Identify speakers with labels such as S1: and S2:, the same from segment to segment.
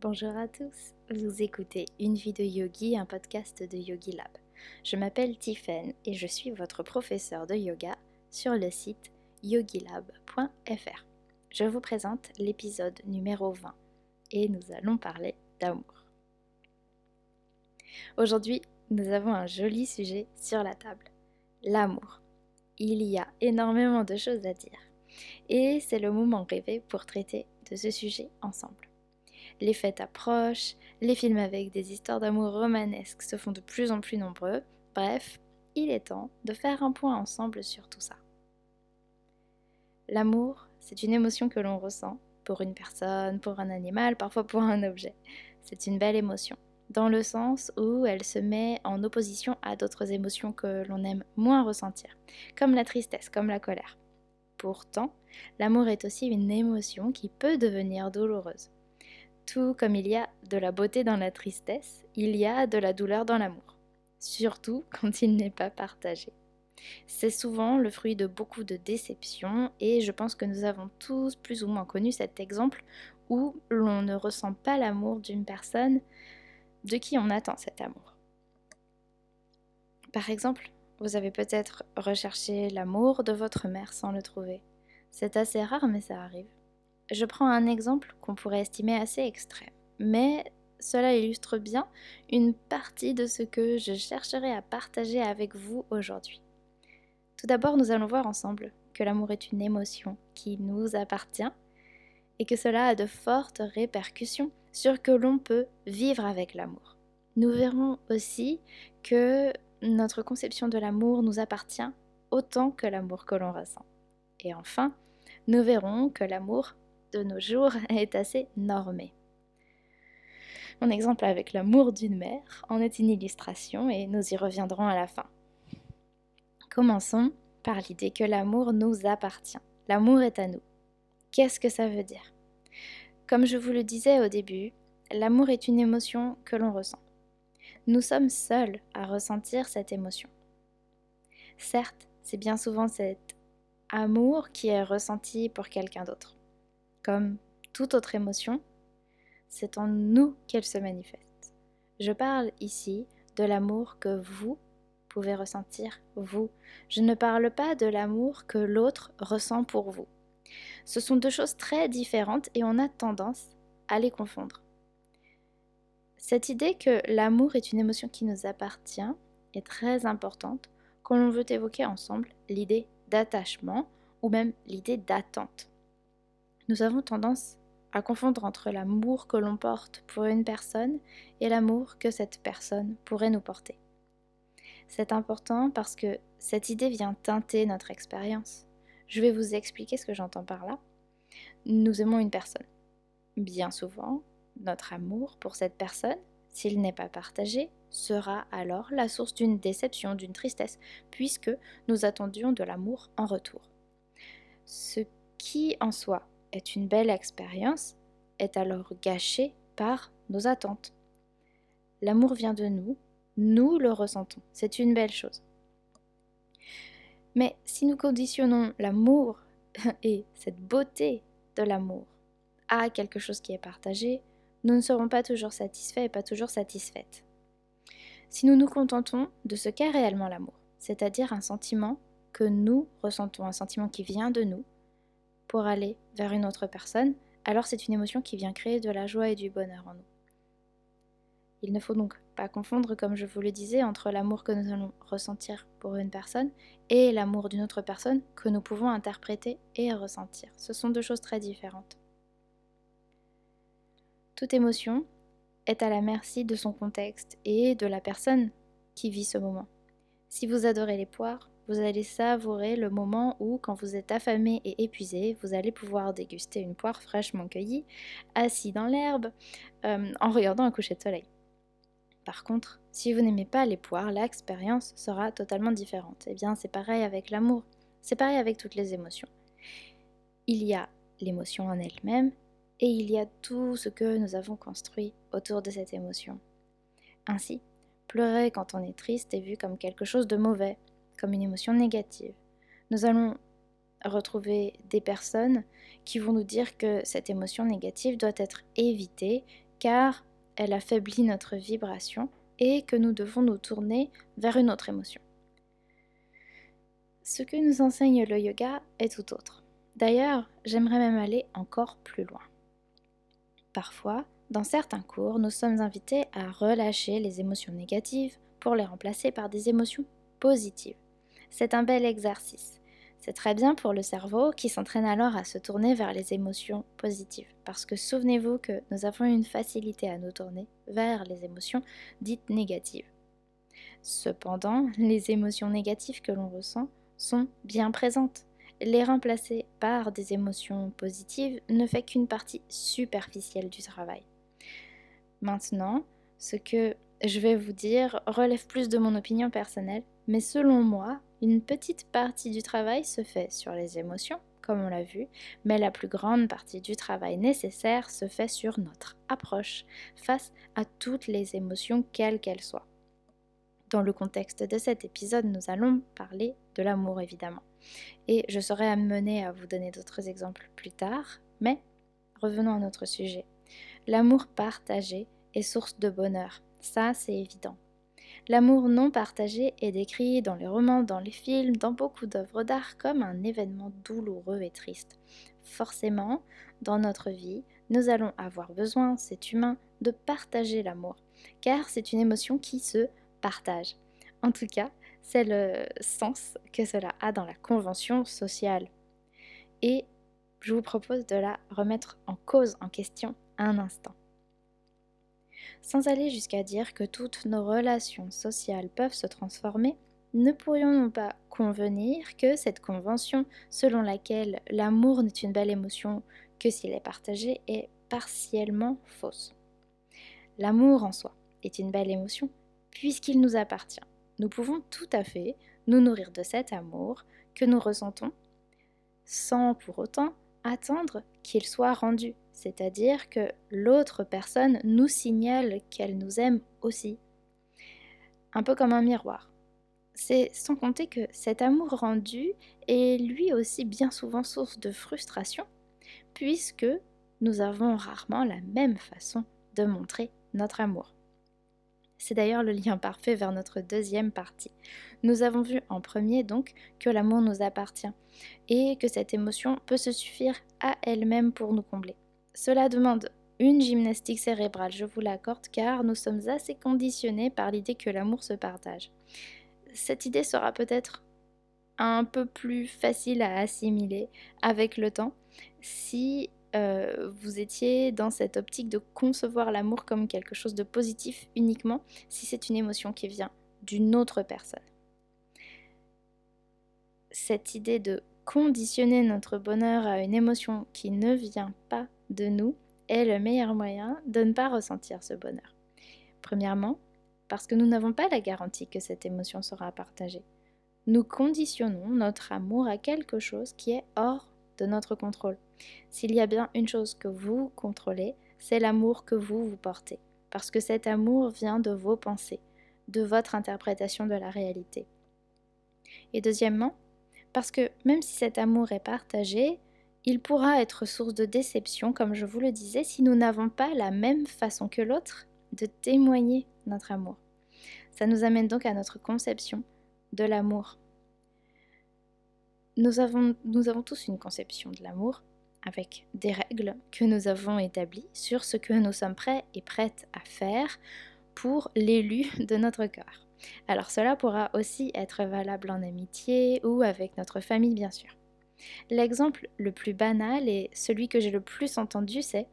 S1: Bonjour à tous, vous écoutez Une vie de yogi, un podcast de Yogi Lab. Je m'appelle Tiffen et je suis votre professeur de yoga sur le site yogilab.fr. Je vous présente l'épisode numéro 20 et nous allons parler d'amour. Aujourd'hui, nous avons un joli sujet sur la table, l'amour. Il y a énormément de choses à dire et c'est le moment rêvé pour traiter de ce sujet ensemble. Les fêtes approchent, les films avec des histoires d'amour romanesques se font de plus en plus nombreux, bref, il est temps de faire un point ensemble sur tout ça. L'amour, c'est une émotion que l'on ressent pour une personne, pour un animal, parfois pour un objet. C'est une belle émotion, dans le sens où elle se met en opposition à d'autres émotions que l'on aime moins ressentir, comme la tristesse, comme la colère. Pourtant, l'amour est aussi une émotion qui peut devenir douloureuse. Tout comme il y a de la beauté dans la tristesse, il y a de la douleur dans l'amour, surtout quand il n'est pas partagé. C'est souvent le fruit de beaucoup de déceptions et je pense que nous avons tous plus ou moins connu cet exemple où l'on ne ressent pas l'amour d'une personne de qui on attend cet amour. Par exemple, vous avez peut-être recherché l'amour de votre mère sans le trouver. C'est assez rare, mais ça arrive. Je prends un exemple qu'on pourrait estimer assez extrême, mais cela illustre bien une partie de ce que je chercherai à partager avec vous aujourd'hui. Tout d'abord, nous allons voir ensemble que l'amour est une émotion qui nous appartient et que cela a de fortes répercussions sur que l'on peut vivre avec l'amour. Nous verrons aussi que notre conception de l'amour nous appartient autant que l'amour que l'on ressent. Et enfin, nous verrons que l'amour de nos jours est assez normé. Mon exemple avec l'amour d'une mère en est une illustration et nous y reviendrons à la fin. Commençons par l'idée que l'amour nous appartient. L'amour est à nous. Qu'est-ce que ça veut dire? Comme je vous le disais au début, l'amour est une émotion que l'on ressent nous sommes seuls à ressentir cette émotion. Certes, c'est bien souvent cet amour qui est ressenti pour quelqu'un d'autre. Comme toute autre émotion, c'est en nous qu'elle se manifeste. Je parle ici de l'amour que vous pouvez ressentir, vous. Je ne parle pas de l'amour que l'autre ressent pour vous. Ce sont deux choses très différentes et on a tendance à les confondre. Cette idée que l'amour est une émotion qui nous appartient est très importante quand l'on veut évoquer ensemble l'idée d'attachement ou même l'idée d'attente. Nous avons tendance à confondre entre l'amour que l'on porte pour une personne et l'amour que cette personne pourrait nous porter. C'est important parce que cette idée vient teinter notre expérience. Je vais vous expliquer ce que j'entends par là. Nous aimons une personne. Bien souvent, notre amour pour cette personne, s'il n'est pas partagé, sera alors la source d'une déception, d'une tristesse, puisque nous attendions de l'amour en retour. Ce qui en soi est une belle expérience est alors gâché par nos attentes. L'amour vient de nous, nous le ressentons, c'est une belle chose. Mais si nous conditionnons l'amour et cette beauté de l'amour à quelque chose qui est partagé, nous ne serons pas toujours satisfaits et pas toujours satisfaites. Si nous nous contentons de ce qu'est réellement l'amour, c'est-à-dire un sentiment que nous ressentons, un sentiment qui vient de nous, pour aller vers une autre personne, alors c'est une émotion qui vient créer de la joie et du bonheur en nous. Il ne faut donc pas confondre, comme je vous le disais, entre l'amour que nous allons ressentir pour une personne et l'amour d'une autre personne que nous pouvons interpréter et ressentir. Ce sont deux choses très différentes. Toute émotion est à la merci de son contexte et de la personne qui vit ce moment. Si vous adorez les poires, vous allez savourer le moment où, quand vous êtes affamé et épuisé, vous allez pouvoir déguster une poire fraîchement cueillie, assis dans l'herbe, euh, en regardant un coucher de soleil. Par contre, si vous n'aimez pas les poires, l'expérience sera totalement différente. Eh bien, c'est pareil avec l'amour, c'est pareil avec toutes les émotions. Il y a l'émotion en elle-même et il y a tout ce que nous avons construit autour de cette émotion. Ainsi, pleurer quand on est triste est vu comme quelque chose de mauvais, comme une émotion négative. Nous allons retrouver des personnes qui vont nous dire que cette émotion négative doit être évitée car elle affaiblit notre vibration et que nous devons nous tourner vers une autre émotion. Ce que nous enseigne le yoga est tout autre. D'ailleurs, j'aimerais même aller encore plus loin. Parfois, dans certains cours, nous sommes invités à relâcher les émotions négatives pour les remplacer par des émotions positives. C'est un bel exercice. C'est très bien pour le cerveau qui s'entraîne alors à se tourner vers les émotions positives. Parce que souvenez-vous que nous avons une facilité à nous tourner vers les émotions dites négatives. Cependant, les émotions négatives que l'on ressent sont bien présentes. Les remplacer par des émotions positives ne fait qu'une partie superficielle du travail. Maintenant, ce que je vais vous dire relève plus de mon opinion personnelle, mais selon moi, une petite partie du travail se fait sur les émotions, comme on l'a vu, mais la plus grande partie du travail nécessaire se fait sur notre approche face à toutes les émotions, quelles qu'elles soient. Dans le contexte de cet épisode, nous allons parler de l'amour évidemment. Et je serai amenée à vous donner d'autres exemples plus tard, mais revenons à notre sujet. L'amour partagé est source de bonheur, ça c'est évident. L'amour non partagé est décrit dans les romans, dans les films, dans beaucoup d'œuvres d'art comme un événement douloureux et triste. Forcément, dans notre vie, nous allons avoir besoin, c'est humain, de partager l'amour, car c'est une émotion qui se partage. En tout cas, c'est le sens que cela a dans la convention sociale. Et je vous propose de la remettre en cause, en question, un instant. Sans aller jusqu'à dire que toutes nos relations sociales peuvent se transformer, ne pourrions-nous pas convenir que cette convention selon laquelle l'amour n'est une belle émotion que s'il est partagé est partiellement fausse L'amour en soi est une belle émotion puisqu'il nous appartient. Nous pouvons tout à fait nous nourrir de cet amour que nous ressentons sans pour autant attendre qu'il soit rendu c'est-à-dire que l'autre personne nous signale qu'elle nous aime aussi. Un peu comme un miroir. C'est sans compter que cet amour rendu est lui aussi bien souvent source de frustration, puisque nous avons rarement la même façon de montrer notre amour. C'est d'ailleurs le lien parfait vers notre deuxième partie. Nous avons vu en premier donc que l'amour nous appartient et que cette émotion peut se suffire à elle-même pour nous combler. Cela demande une gymnastique cérébrale, je vous l'accorde, car nous sommes assez conditionnés par l'idée que l'amour se partage. Cette idée sera peut-être un peu plus facile à assimiler avec le temps si euh, vous étiez dans cette optique de concevoir l'amour comme quelque chose de positif uniquement si c'est une émotion qui vient d'une autre personne. Cette idée de conditionner notre bonheur à une émotion qui ne vient pas de nous est le meilleur moyen de ne pas ressentir ce bonheur. Premièrement, parce que nous n'avons pas la garantie que cette émotion sera partagée. Nous conditionnons notre amour à quelque chose qui est hors de notre contrôle. S'il y a bien une chose que vous contrôlez, c'est l'amour que vous vous portez, parce que cet amour vient de vos pensées, de votre interprétation de la réalité. Et deuxièmement, parce que même si cet amour est partagé, il pourra être source de déception, comme je vous le disais, si nous n'avons pas la même façon que l'autre de témoigner notre amour. Ça nous amène donc à notre conception de l'amour. Nous avons, tous une conception de l'amour avec des règles que nous avons établies sur ce que nous sommes prêts et prêtes à faire pour l'élu de notre cœur. Alors cela pourra aussi être valable en amitié ou avec notre famille bien sûr. L'exemple le plus banal et celui que j'ai le plus entendu, c'est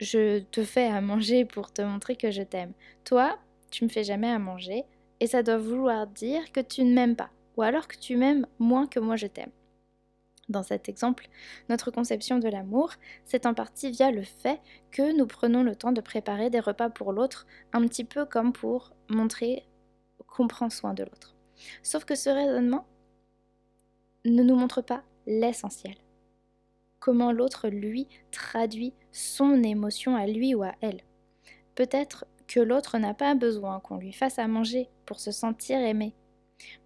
S1: je te fais à manger pour te montrer que je t'aime. Toi, tu me fais jamais à manger et ça doit vouloir dire que tu ne m'aimes pas ou alors que tu m'aimes moins que moi je t'aime. Dans cet exemple, notre conception de l'amour, c'est en partie via le fait que nous prenons le temps de préparer des repas pour l'autre, un petit peu comme pour montrer qu'on prend soin de l'autre. Sauf que ce raisonnement ne nous montre pas l'essentiel. Comment l'autre, lui, traduit son émotion à lui ou à elle. Peut-être que l'autre n'a pas besoin qu'on lui fasse à manger pour se sentir aimé.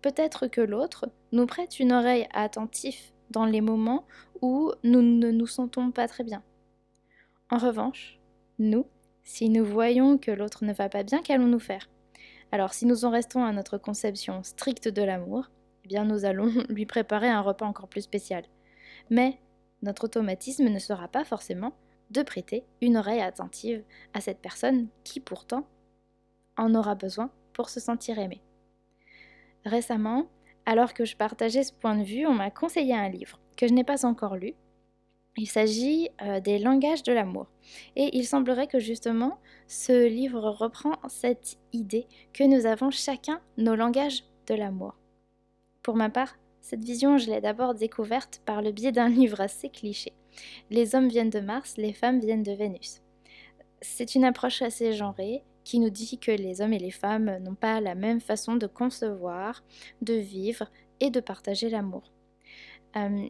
S1: Peut-être que l'autre nous prête une oreille attentive dans les moments où nous ne nous sentons pas très bien. En revanche, nous, Si nous voyons que l'autre ne va pas bien, qu'allons-nous faire? Alors si nous en restons à notre conception stricte de l'amour, nous allons lui préparer un repas encore plus spécial. Mais notre automatisme ne sera pas forcément de prêter une oreille attentive à cette personne qui pourtant en aura besoin pour se sentir aimé. Récemment, alors que je partageais ce point de vue, on m'a conseillé un livre que je n'ai pas encore lu. Il s'agit euh, des langages de l'amour. Et il semblerait que justement, ce livre reprend cette idée que nous avons chacun nos langages de l'amour. Pour ma part, cette vision, je l'ai d'abord découverte par le biais d'un livre assez cliché. Les hommes viennent de Mars, les femmes viennent de Vénus. C'est une approche assez genrée qui nous dit que les hommes et les femmes n'ont pas la même façon de concevoir, de vivre et de partager l'amour. Euh,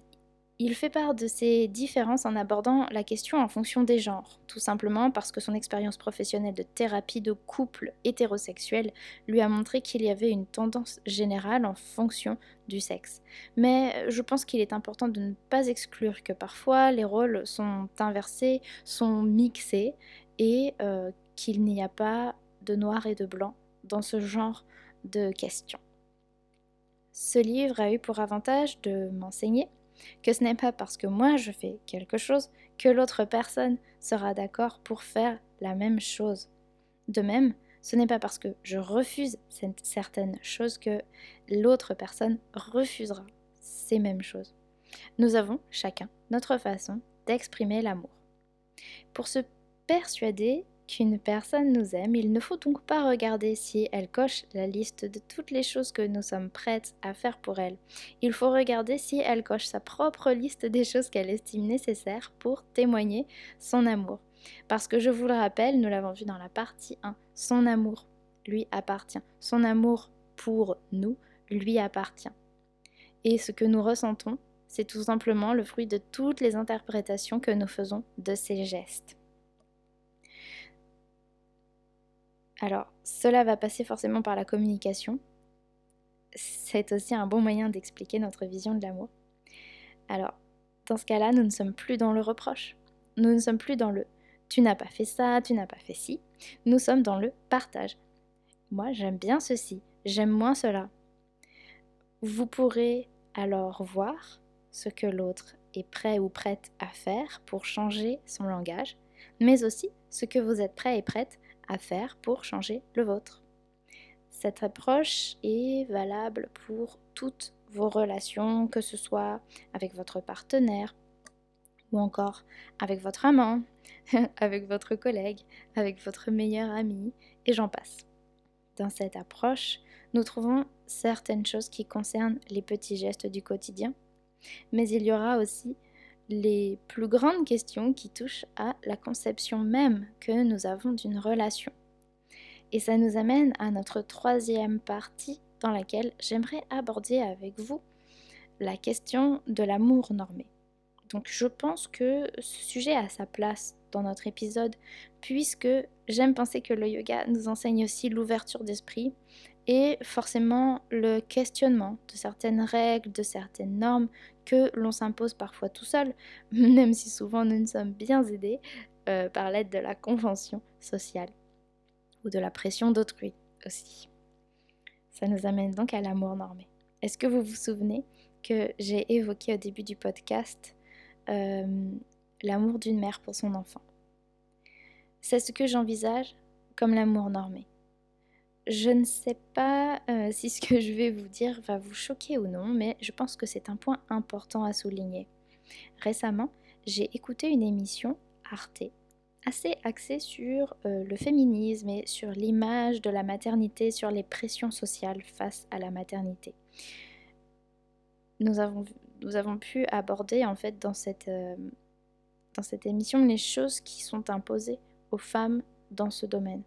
S1: il fait part de ces différences en abordant la question en fonction des genres, tout simplement parce que son expérience professionnelle de thérapie de couple hétérosexuel lui a montré qu'il y avait une tendance générale en fonction du sexe. Mais je pense qu'il est important de ne pas exclure que parfois les rôles sont inversés, sont mixés, et euh, qu'il n'y a pas de noir et de blanc dans ce genre de questions. Ce livre a eu pour avantage de m'enseigner que ce n'est pas parce que moi je fais quelque chose que l'autre personne sera d'accord pour faire la même chose. De même, ce n'est pas parce que je refuse certaines choses que l'autre personne refusera ces mêmes choses. Nous avons chacun notre façon d'exprimer l'amour. Pour se persuader qu'une personne nous aime, il ne faut donc pas regarder si elle coche la liste de toutes les choses que nous sommes prêtes à faire pour elle. Il faut regarder si elle coche sa propre liste des choses qu'elle estime nécessaires pour témoigner son amour. Parce que je vous le rappelle, nous l'avons vu dans la partie 1, son amour lui appartient. Son amour pour nous lui appartient. Et ce que nous ressentons, c'est tout simplement le fruit de toutes les interprétations que nous faisons de ces gestes. Alors, cela va passer forcément par la communication. C'est aussi un bon moyen d'expliquer notre vision de l'amour. Alors, dans ce cas-là, nous ne sommes plus dans le reproche. Nous ne sommes plus dans le tu n'as pas fait ça, tu n'as pas fait ci. Nous sommes dans le partage. Moi, j'aime bien ceci, j'aime moins cela. Vous pourrez alors voir ce que l'autre est prêt ou prête à faire pour changer son langage, mais aussi ce que vous êtes prêt et prête à faire pour changer le vôtre. Cette approche est valable pour toutes vos relations, que ce soit avec votre partenaire ou encore avec votre amant, avec votre collègue, avec votre meilleur ami, et j'en passe. Dans cette approche, nous trouvons certaines choses qui concernent les petits gestes du quotidien, mais il y aura aussi les plus grandes questions qui touchent à la conception même que nous avons d'une relation. Et ça nous amène à notre troisième partie dans laquelle j'aimerais aborder avec vous la question de l'amour normé. Donc je pense que ce sujet a sa place dans notre épisode puisque j'aime penser que le yoga nous enseigne aussi l'ouverture d'esprit et forcément le questionnement de certaines règles, de certaines normes que l'on s'impose parfois tout seul, même si souvent nous ne sommes bien aidés euh, par l'aide de la convention sociale ou de la pression d'autrui aussi. Ça nous amène donc à l'amour normé. Est-ce que vous vous souvenez que j'ai évoqué au début du podcast euh, l'amour d'une mère pour son enfant? C'est ce que j'envisage comme l'amour normé. Je ne sais pas euh, si ce que je vais vous dire va vous choquer ou non, mais je pense que c'est un point important à souligner. Récemment, j'ai écouté une émission Arte assez axée sur euh, le féminisme et sur l'image de la maternité, sur les pressions sociales face à la maternité. Nous avons, pu aborder en fait euh, dans cette émission les choses qui sont imposées aux femmes dans ce domaine.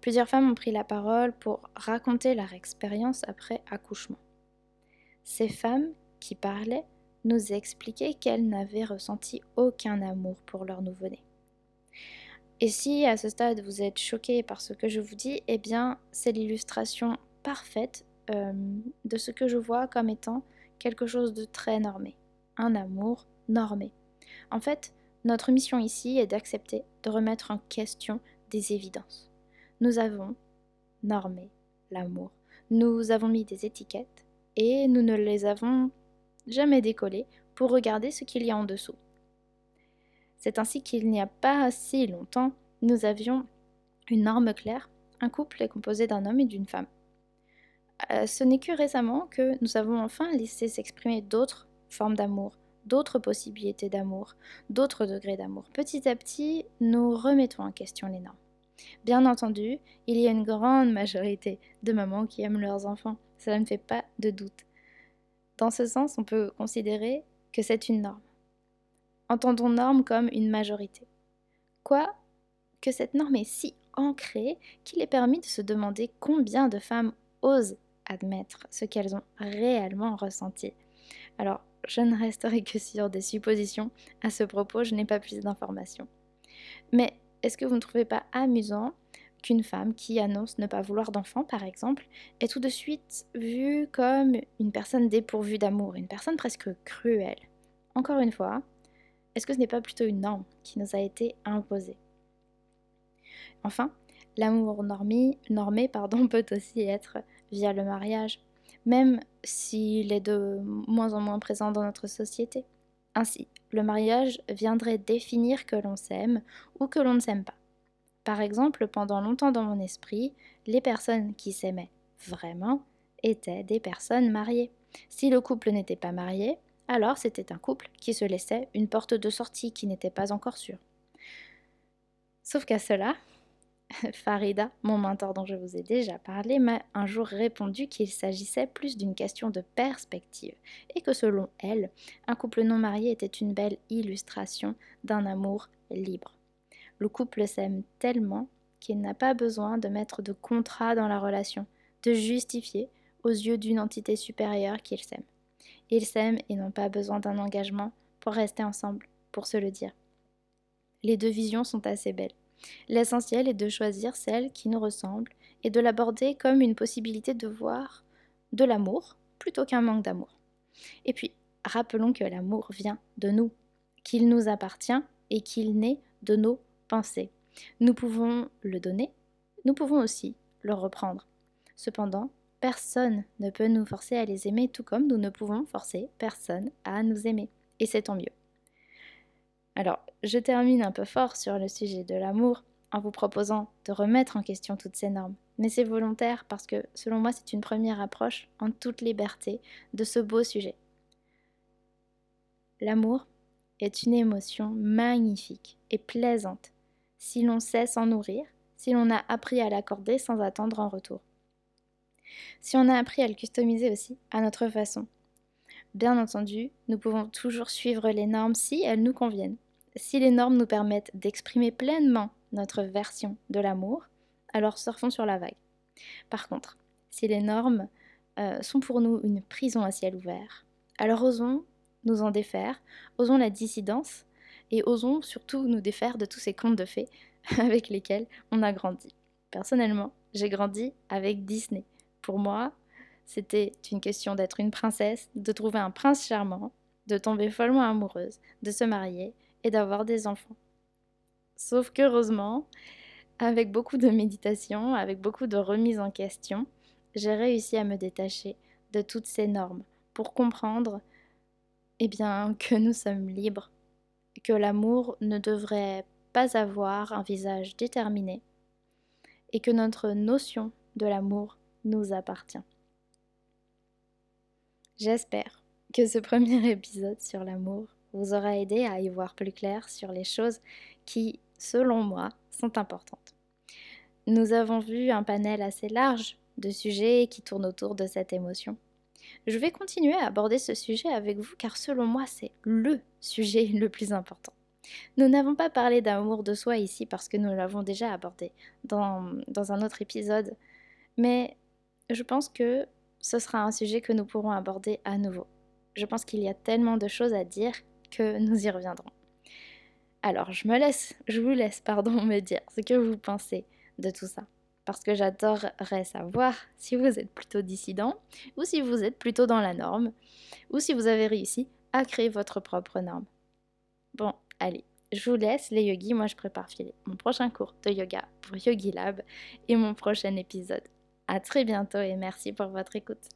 S1: Plusieurs femmes ont pris la parole pour raconter leur expérience après accouchement. Ces femmes qui parlaient nous expliquaient qu'elles n'avaient ressenti aucun amour pour leur nouveau-né. Et si à ce stade vous êtes choqué par ce que je vous dis, eh bien c'est l'illustration parfaite euh, de ce que je vois comme étant quelque chose de très normé, un amour normé. En fait, Notre mission ici est d'accepter de remettre en question des évidences. Nous avons normé l'amour. Nous avons mis des étiquettes et nous ne les avons jamais décollées pour regarder ce qu'il y a en dessous. C'est ainsi qu'il n'y a pas si longtemps, nous avions une norme claire. Un couple est composé d'un homme et d'une femme. Euh, ce n'est que récemment que nous avons enfin laissé s'exprimer d'autres formes d'amour, d'autres possibilités d'amour, d'autres degrés d'amour. Petit à petit, nous remettons en question les normes. Bien entendu, il y a une grande majorité de mamans qui aiment leurs enfants, cela ne fait pas de doute. Dans ce sens, on peut considérer que c'est une norme. Entendons norme comme une majorité. Quoi que cette norme est si ancrée qu'il est permis de se demander combien de femmes osent admettre ce qu'elles ont réellement ressenti. Alors, je ne resterai que sur des suppositions. À ce propos, je n'ai pas plus d'informations. Est-ce que vous ne trouvez pas amusant qu'une femme qui annonce ne pas vouloir d'enfant, par exemple, est tout de suite vue comme une personne dépourvue d'amour, une personne presque cruelle? Encore une fois, est-ce que ce n'est pas plutôt une norme qui nous a été imposée? Enfin, l'amour normé, peut aussi être via le mariage, même s'il est de moins en moins présent dans notre société. Ainsi, le mariage viendrait définir que l'on s'aime ou que l'on ne s'aime pas. Par exemple, pendant longtemps dans mon esprit, les personnes qui s'aimaient vraiment étaient des personnes mariées. Si le couple n'était pas marié, alors c'était un couple qui se laissait une porte de sortie qui n'était pas encore sûre. Sauf qu'à cela, Farida, mon mentor dont je vous ai déjà parlé, m'a un jour répondu qu'il s'agissait plus d'une question de perspective et que selon elle, un couple non marié était une belle illustration d'un amour libre. Le couple s'aime tellement qu'il n'a pas besoin de mettre de contrat dans la relation, de justifier aux yeux d'une entité supérieure qu'il s'aime. Ils s'aiment et n'ont pas besoin d'un engagement pour rester ensemble, pour se le dire. Les deux visions sont assez belles. L'essentiel est de choisir celle qui nous ressemble et de l'aborder comme une possibilité de voir de l'amour plutôt qu'un manque d'amour. Et puis, rappelons que l'amour vient de nous, qu'il nous appartient et qu'il naît de nos pensées. Nous pouvons le donner, nous pouvons aussi le reprendre. Cependant, personne ne peut nous forcer à les aimer tout comme nous ne pouvons forcer personne à nous aimer. Et c'est tant mieux. Alors, je termine un peu fort sur le sujet de l'amour en vous proposant de remettre en question toutes ces normes. Mais c'est volontaire parce que, selon moi, c'est une première approche en toute liberté de ce beau sujet. L'amour est une émotion magnifique et plaisante si l'on sait s'en nourrir, si l'on a appris à l'accorder sans attendre en retour. Si on a appris à le customiser aussi à notre façon. Bien entendu, nous pouvons toujours suivre les normes si elles nous conviennent. Si les normes nous permettent d'exprimer pleinement notre version de l'amour, alors surfons sur la vague. Par contre, si les normes euh, sont pour nous une prison à ciel ouvert, alors osons nous en défaire, osons la dissidence et osons surtout nous défaire de tous ces contes de fées avec lesquels on a grandi. Personnellement, j'ai grandi avec Disney. Pour moi, c'était une question d'être une princesse, de trouver un prince charmant, de tomber follement amoureuse, de se marier et d'avoir des enfants. Sauf qu'heureusement, avec beaucoup de méditation, avec beaucoup de remise en question, j'ai réussi à me détacher de toutes ces normes pour comprendre eh bien, que nous sommes libres, que l'amour ne devrait pas avoir un visage déterminé et que notre notion de l'amour nous appartient. J'espère que ce premier épisode sur l'amour vous aura aidé à y voir plus clair sur les choses qui, selon moi, sont importantes. Nous avons vu un panel assez large de sujets qui tournent autour de cette émotion. Je vais continuer à aborder ce sujet avec vous car selon moi c'est LE sujet le plus important. Nous n'avons pas parlé d'amour de soi ici parce que nous l'avons déjà abordé dans, dans un autre épisode, mais je pense que ce sera un sujet que nous pourrons aborder à nouveau. Je pense qu'il y a tellement de choses à dire que nous y reviendrons. Alors, je me laisse, je vous laisse, pardon, me dire ce que vous pensez de tout ça. Parce que j'adorerais savoir si vous êtes plutôt dissident ou si vous êtes plutôt dans la norme ou si vous avez réussi à créer votre propre norme. Bon, allez, Je vous laisse les yogis, moi je prépare filer mon prochain cours de yoga pour Yogi Lab et mon prochain épisode. À très bientôt et merci pour votre écoute.